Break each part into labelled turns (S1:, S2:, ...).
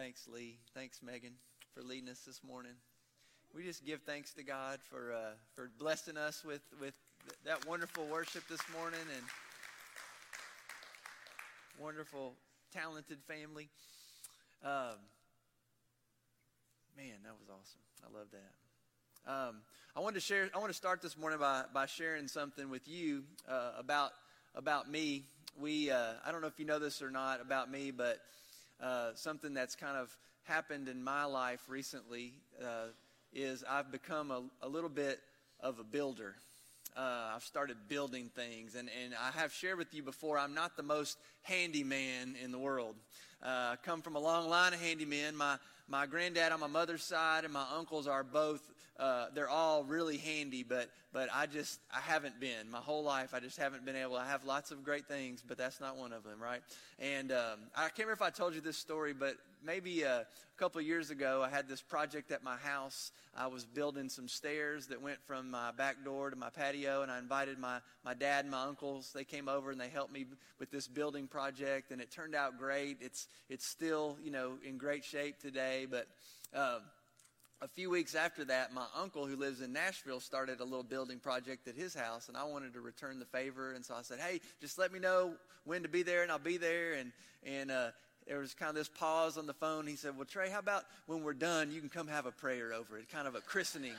S1: Thanks, Lee. Thanks, Megan, for leading us this morning. We just give thanks to God for uh, for blessing us with with that wonderful worship this morning and wonderful, talented family. Um, man, that was awesome. I love that. Um, I wanted to share. I want to start this morning by by sharing something with you uh, about about me. We uh, I don't know if you know this or not about me, but uh, something that's kind of happened in my life recently uh, is I've become a, a, little bit of a builder. Uh, I've started building things, and, and I have shared with you before, I'm not the most handy man in the world. Uh, I come from a long line of handymen. My, my granddad on my mother's side and my uncles are both uh, they're all really handy, but but I just I haven't been my whole life. I just haven't been able. I have lots of great things, but that's not one of them, right? And um, I can't remember if I told you this story, but maybe uh, a couple years ago, I had this project at my house. I was building some stairs that went from my back door to my patio, and I invited my my dad and my uncles. They came over and they helped me with this building project, and it turned out great. It's it's still you know in great shape today, but. Uh, a few weeks after that, my uncle, who lives in Nashville, started a little building project at his house, and I wanted to return the favor. And so I said, "Hey, just let me know when to be there, and I'll be there." And and uh, there was kind of this pause on the phone. He said, "Well, Trey, how about when we're done, you can come have a prayer over it, kind of a christening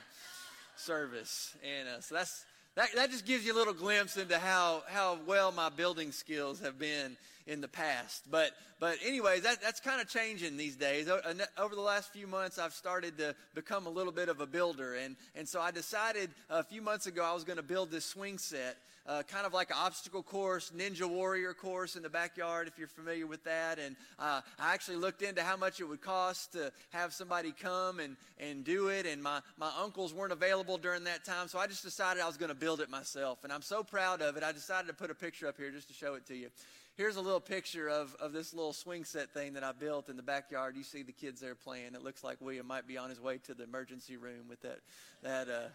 S1: service." And uh, so that's that. That just gives you a little glimpse into how how well my building skills have been in the past. But but anyways, that, that's kind of changing these days. Over the last few months, I've started to become a little bit of a builder, and and so I decided a few months ago I was going to build this swing set, uh, kind of like an obstacle course, Ninja Warrior course in the backyard, if you're familiar with that. And uh, I actually looked into how much it would cost to have somebody come and and do it, and my my uncles weren't available during that time, so I just decided I was going to build it myself, and I'm so proud of it. I decided to put a picture up here just to show it to you here's a little picture of, of this little swing set thing that I built in the backyard. You see the kids there playing. It looks like William might be on his way to the emergency room with that that uh,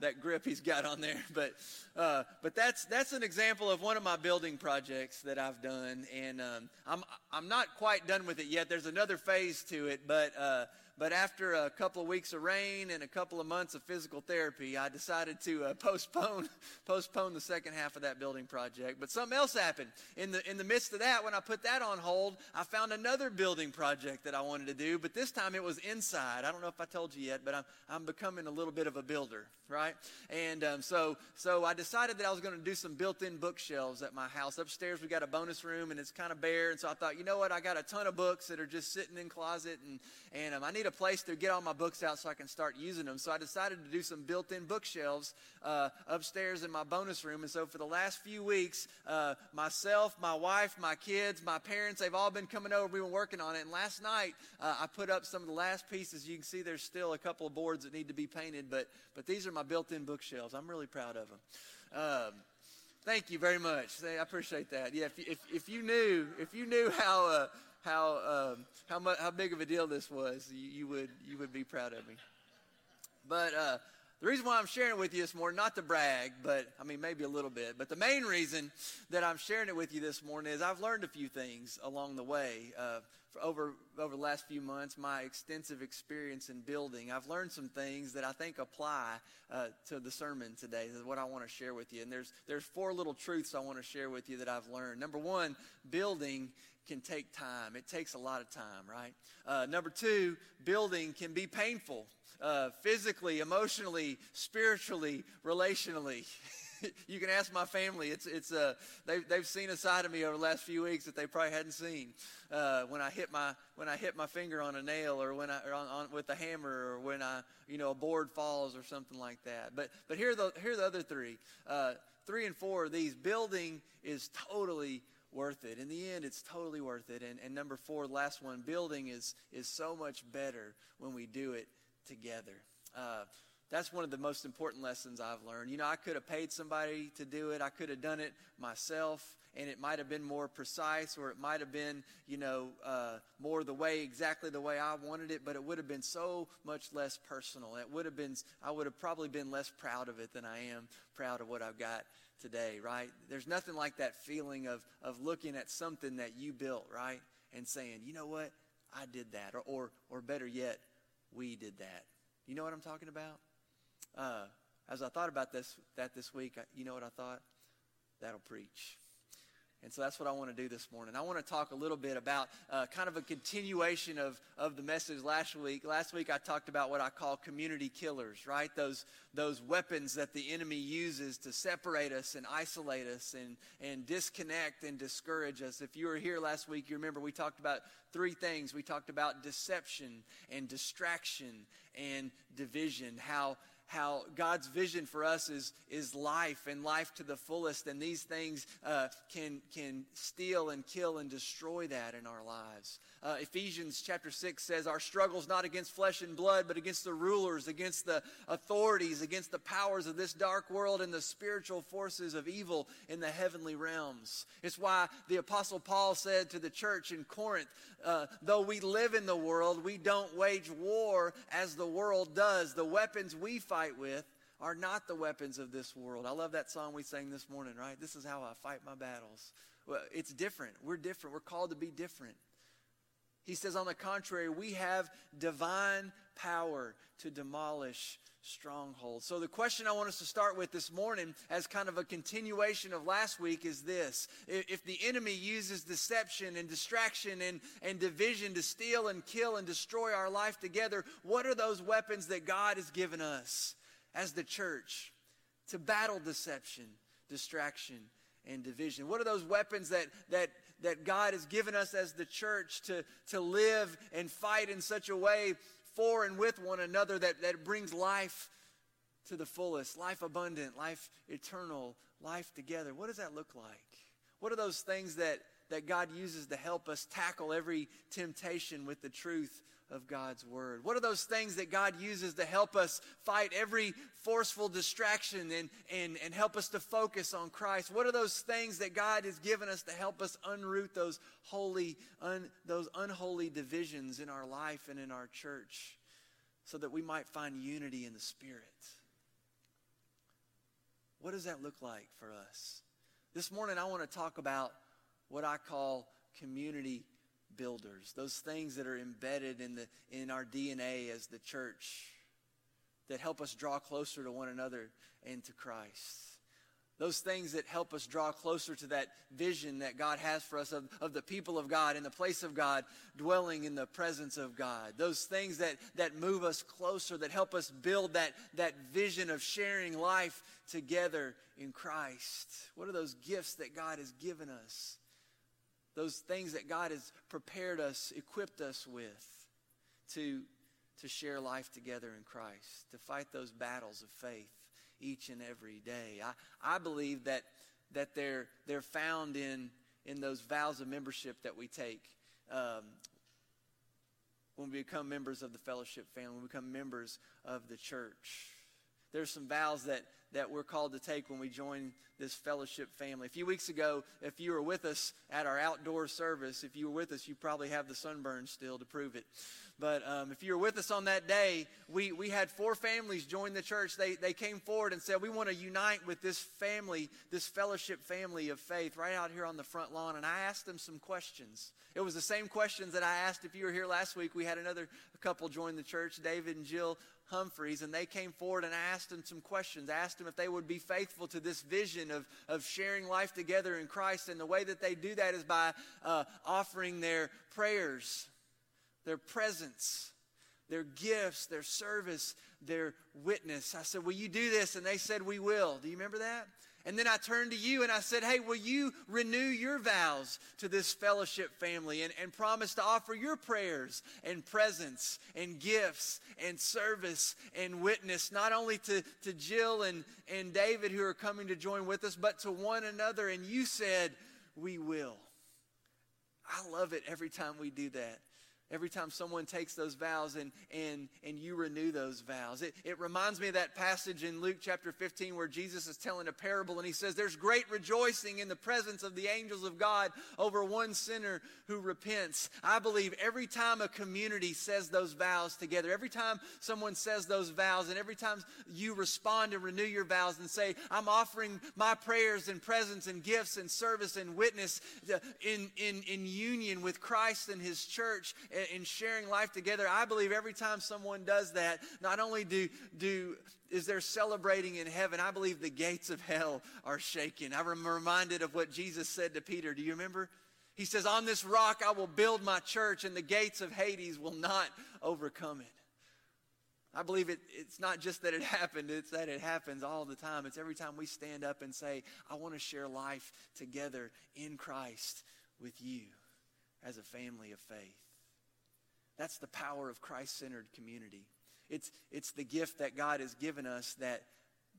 S1: that grip he's got on there. But uh, but that's that's an example of one of my building projects that I've done, and um, I'm I'm not quite done with it yet. There's another phase to it, but. Uh, but after a couple of weeks of rain and a couple of months of physical therapy, I decided to uh, postpone postpone the second half of that building project. But something else happened in the in the midst of that. When I put that on hold, I found another building project that I wanted to do. But this time it was inside. I don't know if I told you yet, but I'm I'm becoming a little bit of a builder, right? And um, so so I decided that I was going to do some built-in bookshelves at my house upstairs. We got a bonus room and it's kind of bare, and so I thought, you know what? I got a ton of books that are just sitting in closet, and and um, I need a place to get all my books out so I can start using them. So I decided to do some built in bookshelves uh, upstairs in my bonus room. And so for the last few weeks, uh, myself, my wife, my kids, my parents, they've all been coming over. We've been working on it. And last night, uh, I put up some of the last pieces. You can see there's still a couple of boards that need to be painted, but, but these are my built in bookshelves. I'm really proud of them. Um, Thank you very much. I appreciate that. Yeah, if, if, if you knew if you knew how uh, how um, how how big of a deal this was, you, you would you would be proud of me. But uh, the reason why I'm sharing it with you this morning, not to brag, but I mean maybe a little bit, but the main reason that I'm sharing it with you this morning is I've learned a few things along the way. Uh, over over the last few months, my extensive experience in building, I've learned some things that I think apply uh, to the sermon today. Is what I want to share with you. And there's there's four little truths I want to share with you that I've learned. Number one, building can take time. It takes a lot of time, right? Uh, number two, building can be painful uh, physically, emotionally, spiritually, relationally. you can ask my family. It's, it's, uh, they've, they've seen a side of me over the last few weeks that they probably hadn't seen. Uh, when I hit my, when I hit my finger on a nail or when I, or on, on, with a hammer or when I, you know, a board falls or something like that. But, but here are the, here are the other three. Uh, three and four of these. Building is totally worth it. In the end, it's totally worth it. And, and number four, last one, building is, is so much better when we do it together. Uh, that's one of the most important lessons I've learned. You know, I could have paid somebody to do it. I could have done it myself, and it might have been more precise, or it might have been, you know, uh, more the way, exactly the way I wanted it. But it would have been so much less personal. It would have been, I would have probably been less proud of it than I am proud of what I've got today, right? There's nothing like that feeling of, of looking at something that you built, right? And saying, you know what? I did that. Or, or, or better yet, we did that. You know what I'm talking about? Uh, as I thought about this, that this week, I, you know what I thought? That'll preach. And so that's what I want to do this morning. I want to talk a little bit about uh, kind of a continuation of, of the message last week. Last week I talked about what I call community killers, right? Those, those weapons that the enemy uses to separate us and isolate us and, and disconnect and discourage us. If you were here last week, you remember we talked about three things. We talked about deception and distraction and division, how how God's vision for us is, is life and life to the fullest, and these things uh, can, can steal and kill and destroy that in our lives. Uh, Ephesians chapter 6 says, Our struggle is not against flesh and blood, but against the rulers, against the authorities, against the powers of this dark world, and the spiritual forces of evil in the heavenly realms. It's why the Apostle Paul said to the church in Corinth, uh, Though we live in the world, we don't wage war as the world does. The weapons we fight with are not the weapons of this world. I love that song we sang this morning, right? This is how I fight my battles. Well, it's different. We're different. We're called to be different. He says, on the contrary, we have divine power to demolish strongholds. So, the question I want us to start with this morning, as kind of a continuation of last week, is this If the enemy uses deception and distraction and, and division to steal and kill and destroy our life together, what are those weapons that God has given us as the church to battle deception, distraction, and division? What are those weapons that, that that God has given us as the church to, to live and fight in such a way for and with one another that, that brings life to the fullest, life abundant, life eternal, life together. What does that look like? What are those things that, that God uses to help us tackle every temptation with the truth of God's word? What are those things that God uses to help us fight every forceful distraction and, and, and help us to focus on Christ? What are those things that God has given us to help us unroot those holy, un, those unholy divisions in our life and in our church so that we might find unity in the Spirit? What does that look like for us? This morning I want to talk about what I call community builders, those things that are embedded in, the, in our DNA as the church that help us draw closer to one another and to Christ. Those things that help us draw closer to that vision that God has for us of, of the people of God in the place of God, dwelling in the presence of God. Those things that, that move us closer, that help us build that, that vision of sharing life together in Christ. What are those gifts that God has given us? Those things that God has prepared us, equipped us with to, to share life together in Christ, to fight those battles of faith each and every day. I, I believe that, that they're, they're found in, in those vows of membership that we take. Um, when we become members of the fellowship family, when we become members of the church. There's some vows that, that we're called to take when we join this fellowship family. A few weeks ago, if you were with us at our outdoor service, if you were with us, you probably have the sunburn still to prove it. But um, if you were with us on that day, we, we had four families join the church. They, they came forward and said, We want to unite with this family, this fellowship family of faith, right out here on the front lawn. And I asked them some questions. It was the same questions that I asked if you were here last week. We had another couple join the church, David and Jill Humphreys, and they came forward and asked them some questions. Asked them if they would be faithful to this vision of, of sharing life together in Christ. And the way that they do that is by uh, offering their prayers, their presence, their gifts, their service, their witness. I said, Will you do this? And they said, We will. Do you remember that? And then I turned to you and I said, Hey, will you renew your vows to this fellowship family and, and promise to offer your prayers and presence and gifts and service and witness, not only to, to Jill and, and David who are coming to join with us, but to one another? And you said, We will. I love it every time we do that every time someone takes those vows and, and, and you renew those vows. It, it reminds me of that passage in Luke chapter 15 where Jesus is telling a parable and he says, There's great rejoicing in the presence of the angels of God over one sinner who repents. I believe every time a community says those vows together, every time someone says those vows, and every time you respond and renew your vows and say, I'm offering my prayers and presence and gifts and service and witness uh, in, in, in union with Christ and his church in sharing life together, I believe every time someone does that, not only do, do is there celebrating in heaven, I believe the gates of hell are shaken. I'm reminded of what Jesus said to Peter. Do you remember? He says, On this rock I will build my church, and the gates of Hades will not overcome it. I believe it, it's not just that it happened, it's that it happens all the time. It's every time we stand up and say, I want to share life together in Christ with you as a family of faith. That's the power of Christ centered community. It's, it's the gift that God has given us that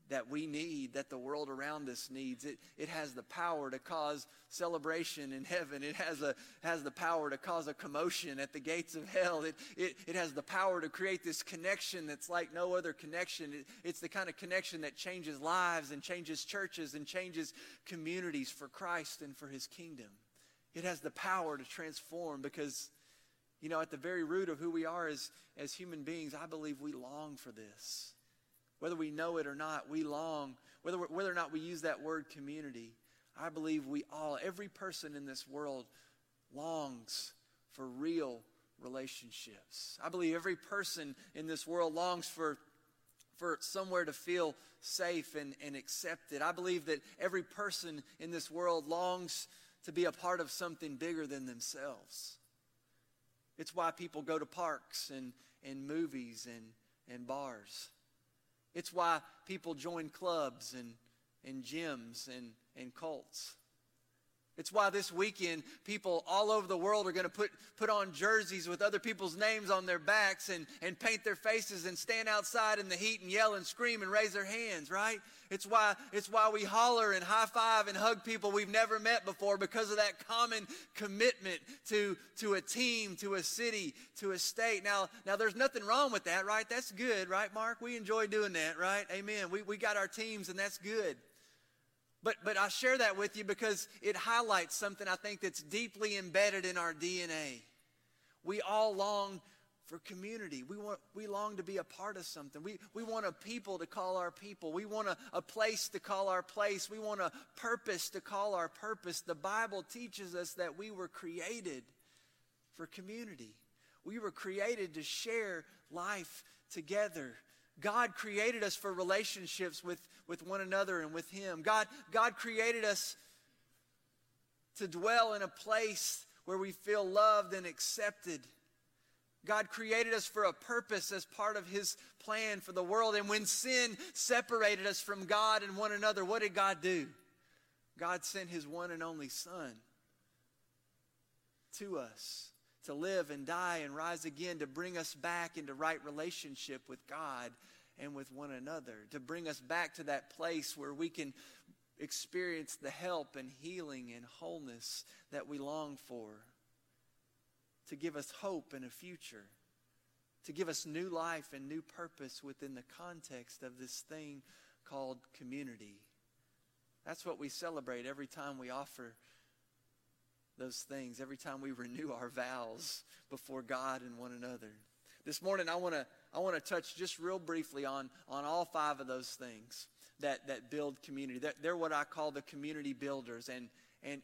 S1: that we need, that the world around us needs. It, it has the power to cause celebration in heaven. It has, a, has the power to cause a commotion at the gates of hell. It, it, it has the power to create this connection that's like no other connection. It, it's the kind of connection that changes lives and changes churches and changes communities for Christ and for his kingdom. It has the power to transform because, you know, at the very root of who we are as, as human beings, I believe we long for this. Whether we know it or not, we long, whether, whether or not we use that word community, I believe we all, every person in this world, longs for real relationships. I believe every person in this world longs for, for somewhere to feel safe and, and accepted. I believe that every person in this world longs to be a part of something bigger than themselves. It's why people go to parks and, and movies and, and bars. It's why people join clubs and, and gyms and, and cults. It's why this weekend people all over the world are going to put, put on jerseys with other people's names on their backs and, and paint their faces and stand outside in the heat and yell and scream and raise their hands, right? It's why, it's why we holler and high five and hug people we've never met before because of that common commitment to, to a team, to a city, to a state. Now, now, there's nothing wrong with that, right? That's good, right, Mark? We enjoy doing that, right? Amen. We, we got our teams, and that's good. But, but I share that with you because it highlights something I think that's deeply embedded in our DNA. We all long for community. We, want, we long to be a part of something. We, we want a people to call our people. We want a, a place to call our place. We want a purpose to call our purpose. The Bible teaches us that we were created for community. We were created to share life together. God created us for relationships with, with one another and with Him. God, God created us to dwell in a place where we feel loved and accepted. God created us for a purpose as part of His plan for the world. And when sin separated us from God and one another, what did God do? God sent His one and only Son to us to live and die and rise again, to bring us back into right relationship with God and with one another, to bring us back to that place where we can experience the help and healing and wholeness that we long for, to give us hope and a future, to give us new life and new purpose within the context of this thing called community. That's what we celebrate every time we offer those things every time we renew our vows before God and one another. This morning, I want to I want to touch just real briefly on, on all five of those things that, that build community. They're, they're what I call the community builders. And, and,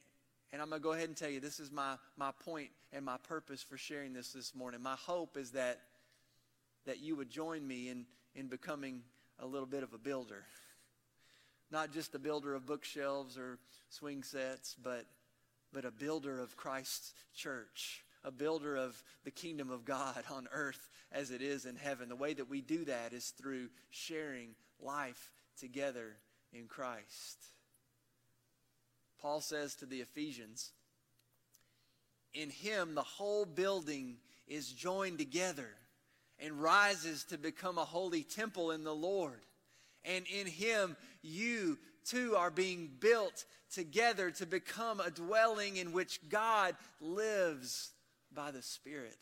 S1: and I'm going to go ahead and tell you this is my, my point and my purpose for sharing this this morning. My hope is that, that you would join me in, in becoming a little bit of a builder. Not just a builder of bookshelves or swing sets, but but a builder of Christ's church, a builder of the kingdom of God on earth as it is in heaven. The way that we do that is through sharing life together in Christ. Paul says to the Ephesians, In him the whole building is joined together and rises to become a holy temple in the Lord. And in him you too are being built together to become a dwelling in which God lives by the Spirit.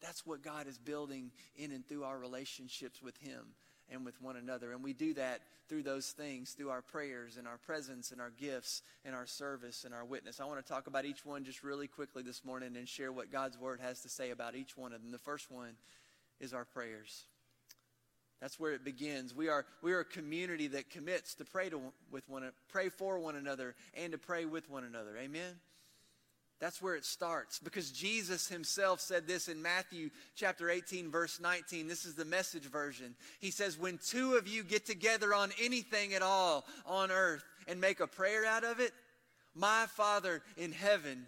S1: That's what God is building in and through our relationships with Him and with one another. And we do that through those things, through our prayers and our presence and our gifts and our service and our witness. I want to talk about each one just really quickly this morning and share what God's Word has to say about each one of them. The first one is our prayers. That's where it begins. We are, we are a community that commits to pray, to, with one, pray for one another and to pray with one another. Amen? That's where it starts because Jesus himself said this in Matthew chapter 18, verse 19. This is the message version. He says, When two of you get together on anything at all on earth and make a prayer out of it, my Father in heaven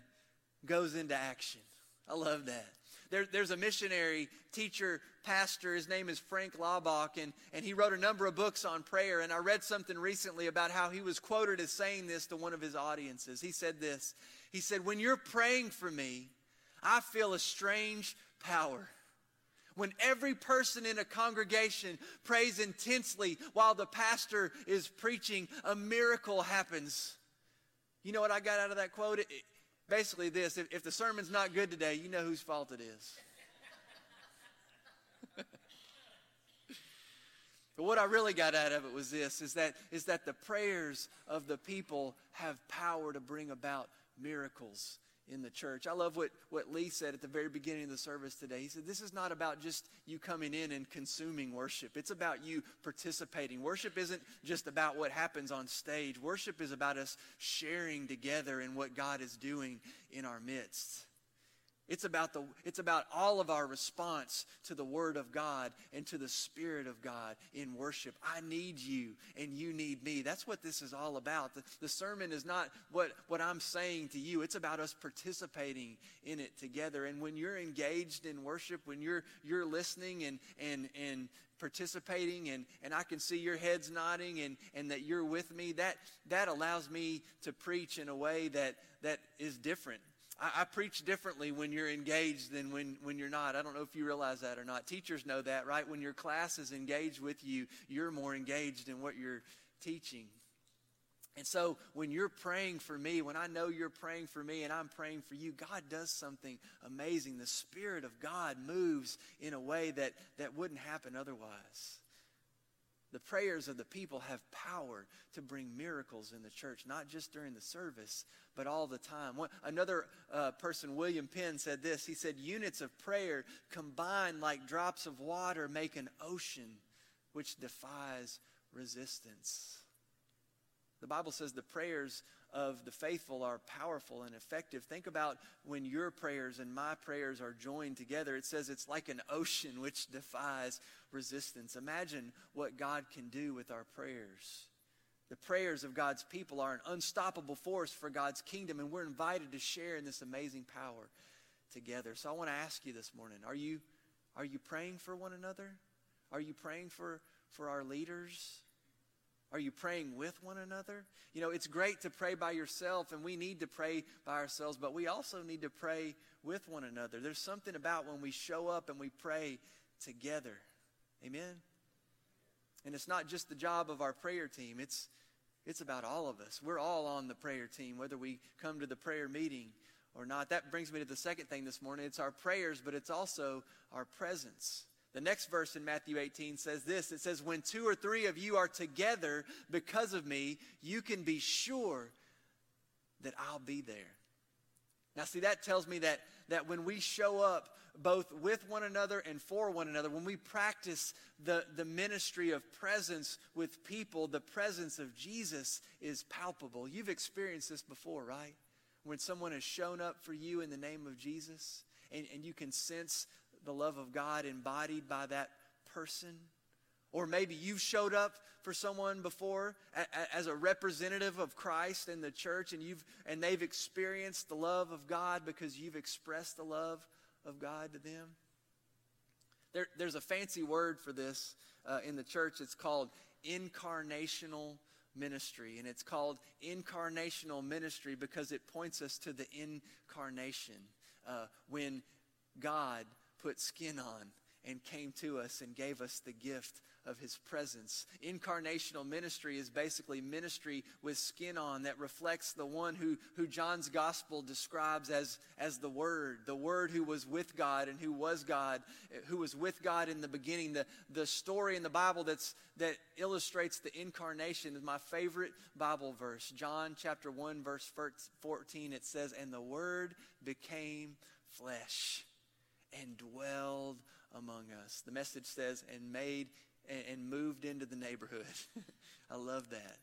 S1: goes into action. I love that. There, there's a missionary, teacher, pastor. His name is Frank Laubach, and, and he wrote a number of books on prayer. And I read something recently about how he was quoted as saying this to one of his audiences. He said this He said, When you're praying for me, I feel a strange power. When every person in a congregation prays intensely while the pastor is preaching, a miracle happens. You know what I got out of that quote? It, basically this if, if the sermon's not good today, you know whose fault it is. But what I really got out of it was this is that is that the prayers of the people have power to bring about miracles in the church. I love what, what Lee said at the very beginning of the service today. He said, This is not about just you coming in and consuming worship, it's about you participating. Worship isn't just about what happens on stage, worship is about us sharing together in what God is doing in our midst. It's about, the, it's about all of our response to the Word of God and to the Spirit of God in worship. I need you and you need me. That's what this is all about. The, the sermon is not what, what I'm saying to you, it's about us participating in it together. And when you're engaged in worship, when you're, you're listening and, and, and participating and, and I can see your heads nodding and, and that you're with me, that, that allows me to preach in a way that, that is different I, I, preach differently when you're engaged than when, when you're not. I don't know if you realize that or not. Teachers know that, right? When your class is engaged with you, you're more engaged in what you're teaching. And so when you're praying for me, when I know you're praying for me and I'm praying for you, God does something amazing. The Spirit of God moves in a way that, that wouldn't happen otherwise. The prayers of the people have power to bring miracles in the church, not just during the service, but all the time. One, another uh, person, William Penn, said this. He said, Units of prayer combined like drops of water make an ocean which defies resistance. The Bible says the prayers of the faithful are powerful and effective. Think about when your prayers and my prayers are joined together. It says it's like an ocean which defies resistance. Imagine what God can do with our prayers. The prayers of God's people are an unstoppable force for God's kingdom, and we're invited to share in this amazing power together. So I want to ask you this morning are you, are you praying for one another? Are you praying for, for our leaders? Are you praying with one another? You know, it's great to pray by yourself, and we need to pray by ourselves, but we also need to pray with one another. There's something about when we show up and we pray together. Amen? And it's not just the job of our prayer team, it's, it's about all of us. We're all on the prayer team, whether we come to the prayer meeting or not. That brings me to the second thing this morning. It's our prayers, but it's also our presence. The next verse in Matthew 18 says this it says, When two or three of you are together because of me, you can be sure that I'll be there. Now, see, that tells me that, that when we show up both with one another and for one another, when we practice the, the ministry of presence with people, the presence of Jesus is palpable. You've experienced this before, right? When someone has shown up for you in the name of Jesus, and, and you can sense the love of God embodied by that person. Or maybe you've showed up for someone before as a representative of Christ in the church and you've and they've experienced the love of God because you've expressed the love of God to them. There, there's a fancy word for this uh, in the church. It's called incarnational ministry. And it's called incarnational ministry because it points us to the incarnation. Uh, when God put skin on and came to us and gave us the gift of his presence. Incarnational ministry is basically ministry with skin on that reflects the one who, who John's gospel describes as, as the Word, the Word who was with God and who was God, who was with God in the beginning. The, the story in the Bible that's, that illustrates the incarnation is my favorite Bible verse. John chapter 1, verse 14, it says, And the Word became flesh and dwelled among us. The message says, and made and, moved into the neighborhood. I love that.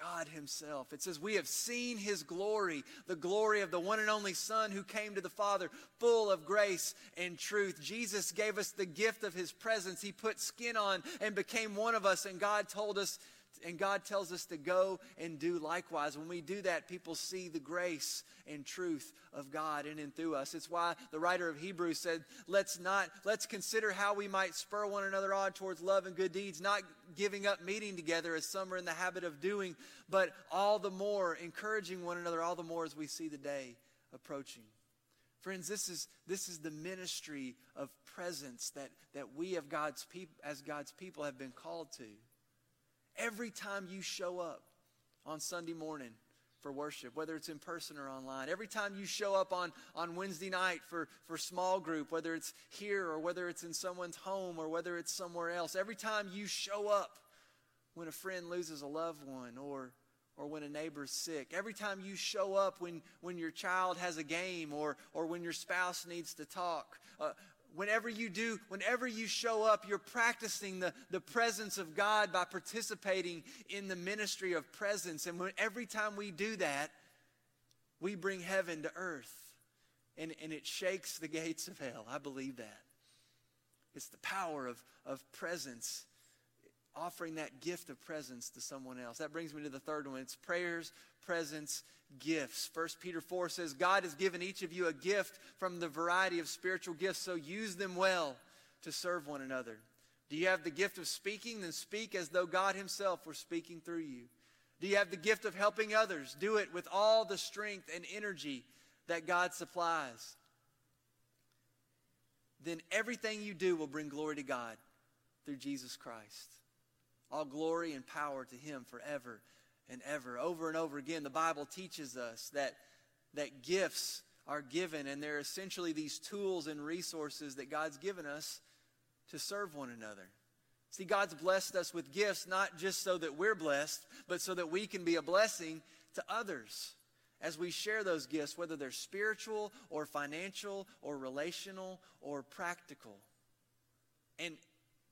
S1: God Himself. It says, We have seen His glory, the glory of the one and only Son who came to the Father, full of grace and truth. Jesus gave us the gift of His presence. He put skin on and became one of us, and God told us and God tells us to go and do likewise. When we do that, people see the grace and truth of God in and through us. It's why the writer of Hebrews said, "Let's not let's consider how we might spur one another on towards love and good deeds, not giving up meeting together as some are in the habit of doing, but all the more encouraging one another all the more as we see the day approaching." Friends, this is, this is the ministry of presence that, that we of God's peop, as God's people have been called to. Every time you show up on Sunday morning for worship, whether it's in person or online, every time you show up on, on Wednesday night for, for small group, whether it's here or whether it's in someone's home or whether it's somewhere else, every time you show up when a friend loses a loved one or or when a neighbor's sick. Every time you show up when, when your child has a game or, or when your spouse needs to talk. Uh, whenever you do, whenever you show up, you're practicing the, the presence of God by participating in the ministry of presence. And when, every time we do that, we bring heaven to earth. And, and it shakes the gates of hell. I believe that. It's the power of, of presence, offering that gift of presence to someone else. That brings me to the third one. It's prayers, presence, gifts. 1 Peter 4 says, God has given each of you a gift from the variety of spiritual gifts, so use them well to serve one another. Do you have the gift of speaking? Then speak as though God Himself were speaking through you. Do you have the gift of helping others? Do it with all the strength and energy that God supplies. Then everything you do will bring glory to God through Jesus Christ. All glory and power to Him forever and ever. Over and over again, the Bible teaches us that, that gifts are given, and they're essentially these tools and resources that God's given us to serve one another. See, God's blessed us with gifts not just so that we're blessed, but so that we can be a blessing to others as we share those gifts, whether they're spiritual or financial or relational or practical. And,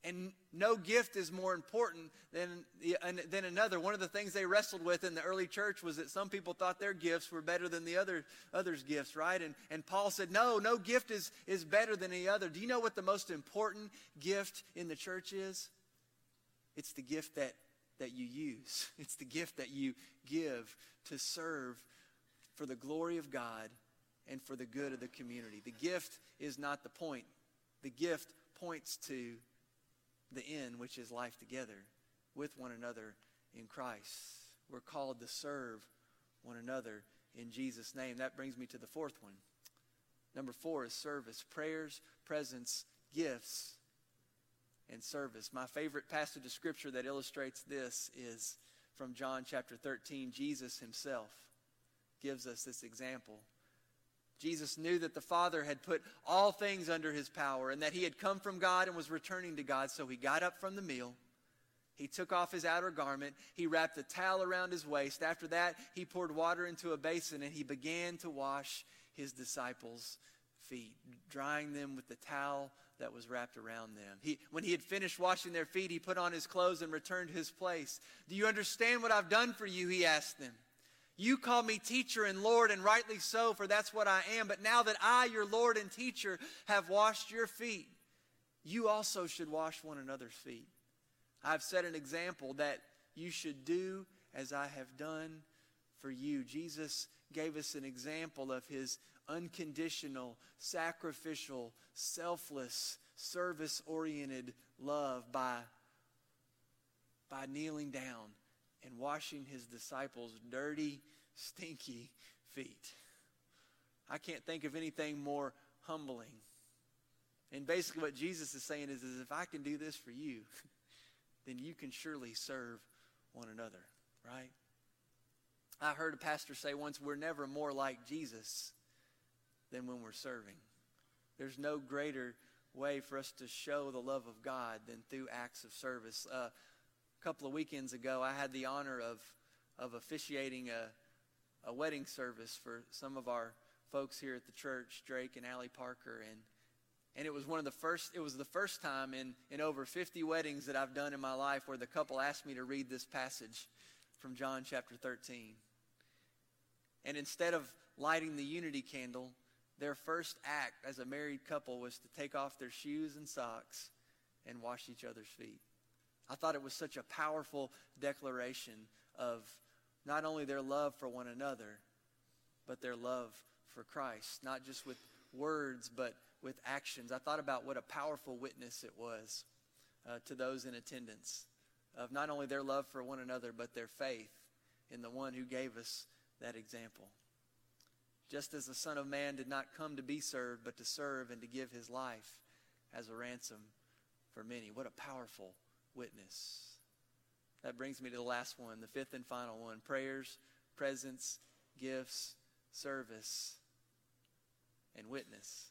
S1: and no gift is more important than, than another. One of the things they wrestled with in the early church was that some people thought their gifts were better than the other others' gifts, right? And, and Paul said, no, no gift is, is better than any other. Do you know what the most important gift in the church is? It's the gift that, that you use. It's the gift that you give to serve for the glory of God and for the good of the community. The gift is not the point. The gift points to the end, which is life together with one another in Christ. We're called to serve one another in Jesus' name. That brings me to the fourth one. Number four is service prayers, presence, gifts, and service. My favorite passage of scripture that illustrates this is from John chapter 13. Jesus himself gives us this example. Jesus knew that the Father had put all things under his power and that he had come from God and was returning to God. So he got up from the meal. He took off his outer garment. He wrapped a towel around his waist. After that, he poured water into a basin and he began to wash his disciples' feet, drying them with the towel that was wrapped around them. He, when he had finished washing their feet, he put on his clothes and returned to his place. Do you understand what I've done for you? He asked them. You call me teacher and Lord, and rightly so, for that's what I am. But now that I, your Lord and teacher, have washed your feet, you also should wash one another's feet. I've set an example that you should do as I have done for you. Jesus gave us an example of his unconditional, sacrificial, selfless, service oriented love by, by kneeling down and washing his disciples' dirty, stinky feet. I can't think of anything more humbling. And basically, what Jesus is saying is, is if I can do this for you, then you can surely serve one another, right? I heard a pastor say once, we're never more like Jesus than when we're serving. There's no greater way for us to show the love of God than through acts of service. Uh, a couple of weekends ago, I had the honor of, of officiating a, a wedding service for some of our folks here at the church, Drake and Allie Parker, and and it was one of the first it was the first time in, in over 50 weddings that I've done in my life where the couple asked me to read this passage from John chapter 13. And instead of lighting the unity candle, their first act as a married couple was to take off their shoes and socks and wash each other's feet. I thought it was such a powerful declaration of not only their love for one another, but their love for Christ, not just with words, but with actions. I thought about what a powerful witness it was uh, to those in attendance of not only their love for one another, but their faith in the one who gave us that example. Just as the Son of Man did not come to be served, but to serve and to give his life as a ransom for many. What a powerful witness. That brings me to the last one, the fifth and final one prayers, presence, gifts, service, and witness.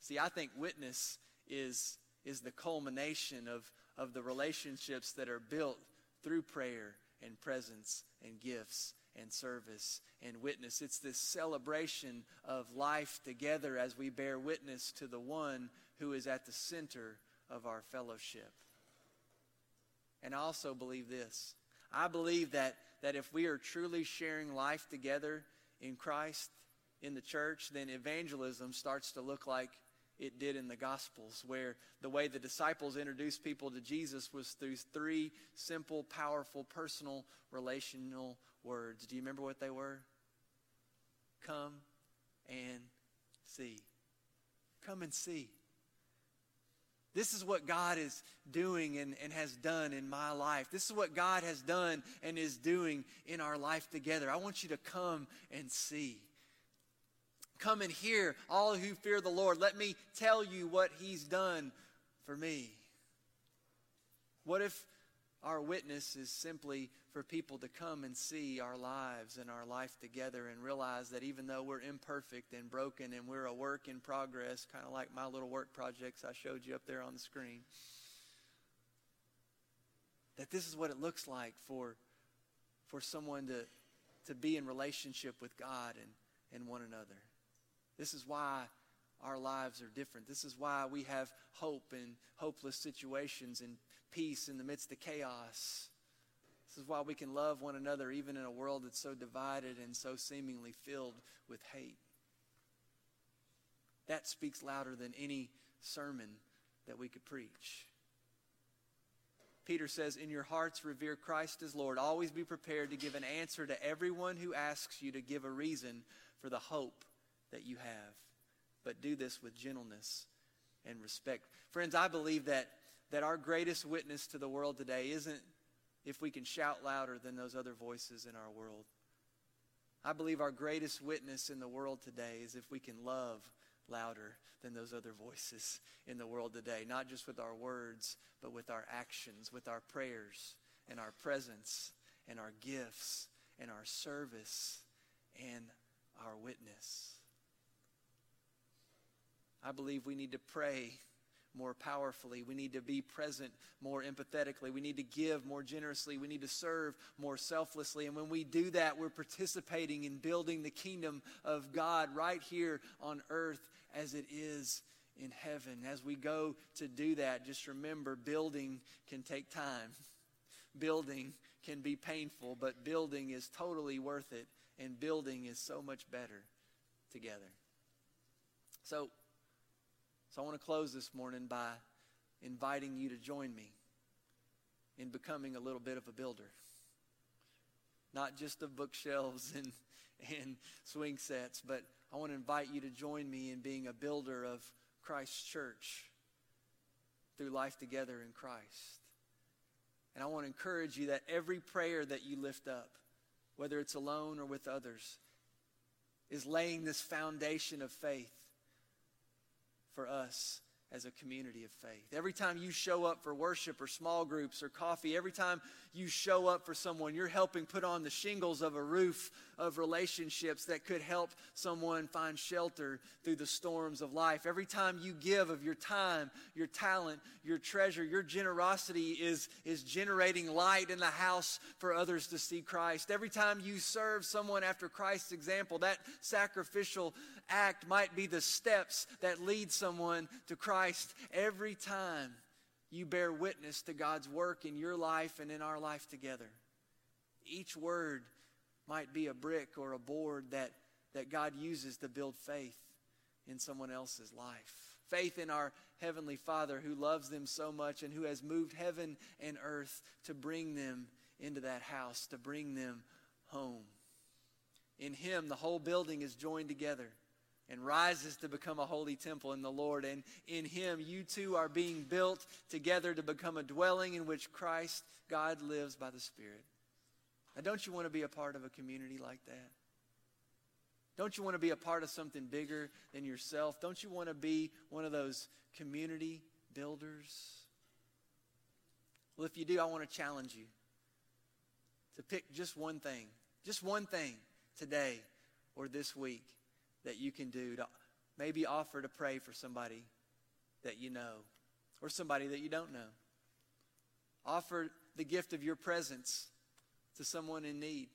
S1: See, I think witness is, is the culmination of, of the relationships that are built through prayer and presence and gifts and service and witness. It's this celebration of life together as we bear witness to the one who is at the center of our fellowship. And I also believe this. I believe that, that if we are truly sharing life together in Christ, in the church, then evangelism starts to look like it did in the Gospels, where the way the disciples introduced people to Jesus was through three simple, powerful, personal, relational words. Do you remember what they were? Come and see. Come and see. This is what God is doing and, and has done in my life. This is what God has done and is doing in our life together. I want you to come and see. Come and hear, all who fear the Lord. Let me tell you what He's done for me. What if our witness is simply for people to come and see our lives and our life together and realize that even though we're imperfect and broken and we're a work in progress, kind of like my little work projects I showed you up there on the screen, that this is what it looks like for, for someone to, to be in relationship with God and, and one another. This is why our lives are different. This is why we have hope in hopeless situations and peace in the midst of chaos. This is why we can love one another even in a world that's so divided and so seemingly filled with hate. That speaks louder than any sermon that we could preach. Peter says, In your hearts, revere Christ as Lord. Always be prepared to give an answer to everyone who asks you to give a reason for the hope that you have. But do this with gentleness and respect. Friends, I believe that that our greatest witness to the world today isn't if we can shout louder than those other voices in our world. I believe our greatest witness in the world today is if we can love louder than those other voices in the world today, not just with our words, but with our actions, with our prayers and our presence and our gifts and our service and our witness. I believe we need to pray more powerfully. We need to be present more empathetically. We need to give more generously. We need to serve more selflessly. And when we do that, we're participating in building the kingdom of God right here on earth as it is in heaven. As we go to do that, just remember building can take time. Building can be painful, but building is totally worth it, and building is so much better together. So, so I want to close this morning by inviting you to join me in becoming a little bit of a builder. Not just of bookshelves and, and swing sets, but I want to invite you to join me in being a builder of Christ's church through life together in Christ. And I want to encourage you that every prayer that you lift up, whether it's alone or with others, is laying this foundation of faith for us as a community of faith. Every time you show up for worship or small groups or coffee, every time you show up for someone, you're helping put on the shingles of a roof of relationships that could help someone find shelter through the storms of life. Every time you give of your time, your talent, your treasure, your generosity is, is generating light in the house for others to see Christ. Every time you serve someone after Christ's example, that sacrificial act might be the steps that lead someone to Christ every time you bear witness to God's work in your life and in our life together. Each word might be a brick or a board that, that God uses to build faith in someone else's life. Faith in our Heavenly Father who loves them so much and who has moved heaven and earth to bring them into that house, to bring them home. In Him, the whole building is joined together and rises to become a holy temple in the Lord. And in Him, you too are being built together to become a dwelling in which Christ, God, lives by the Spirit. Now, don't you want to be a part of a community like that? Don't you want to be a part of something bigger than yourself? Don't you want to be one of those community builders? Well, if you do, I want to challenge you to pick just one thing, just one thing today or this week that you can do to maybe offer to pray for somebody that you know or somebody that you don't know. Offer the gift of your presence to someone in need.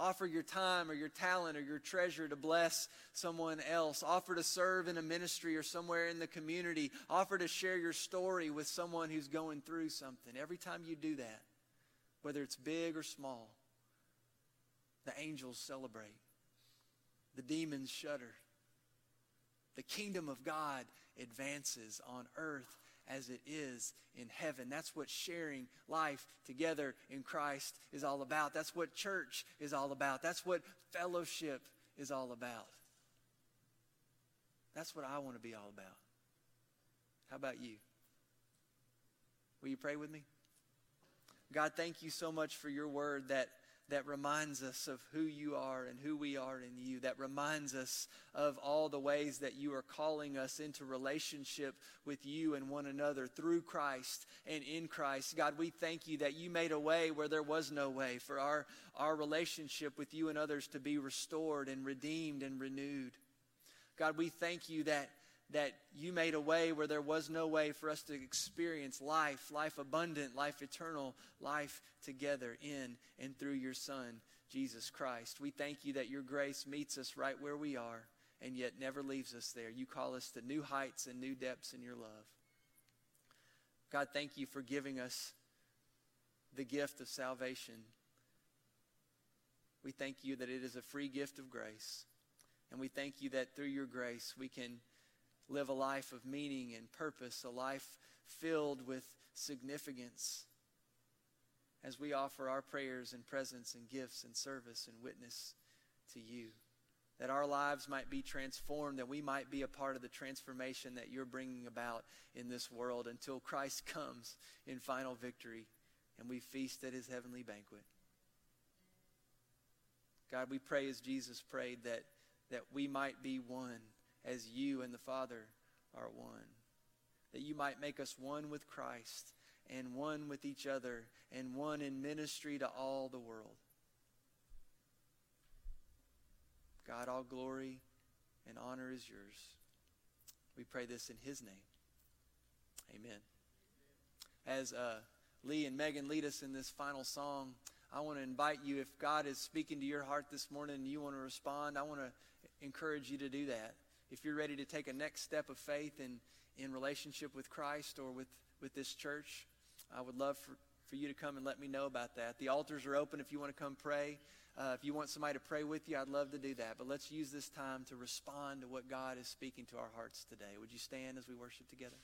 S1: Offer your time or your talent or your treasure to bless someone else. Offer to serve in a ministry or somewhere in the community. Offer to share your story with someone who's going through something. Every time you do that, whether it's big or small, the angels celebrate, the demons shudder. The kingdom of God advances on earth as it is in heaven. That's what sharing life together in Christ is all about. That's what church is all about. That's what fellowship is all about. That's what I want to be all about. How about you? Will you pray with me? God, thank you so much for your word that that reminds us of who you are and who we are in you, that reminds us of all the ways that you are calling us into relationship with you and one another through Christ and in Christ. God, we thank you that you made a way where there was no way for our, our relationship with you and others to be restored and redeemed and renewed. God, we thank you that that you made a way where there was no way for us to experience life, life abundant, life eternal, life together in and through your Son, Jesus Christ. We thank you that your grace meets us right where we are and yet never leaves us there. You call us to new heights and new depths in your love. God, thank you for giving us the gift of salvation. We thank you that it is a free gift of grace. And we thank you that through your grace we can live a life of meaning and purpose, a life filled with significance as we offer our prayers and presence and gifts and service and witness to you. That our lives might be transformed, that we might be a part of the transformation that you're bringing about in this world until Christ comes in final victory and we feast at his heavenly banquet. God, we pray as Jesus prayed that, that we might be one as you and the Father are one. That you might make us one with Christ and one with each other and one in ministry to all the world. God, all glory and honor is yours. We pray this in his name. Amen. As uh, Lee and Megan lead us in this final song, I want to invite you, if God is speaking to your heart this morning and you want to respond, I want to encourage you to do that if you're ready to take a next step of faith in, in relationship with Christ or with, with this church, I would love for, for you to come and let me know about that. The altars are open if you want to come pray. Uh, if you want somebody to pray with you, I'd love to do that. But let's use this time to respond to what God is speaking to our hearts today. Would you stand as we worship together?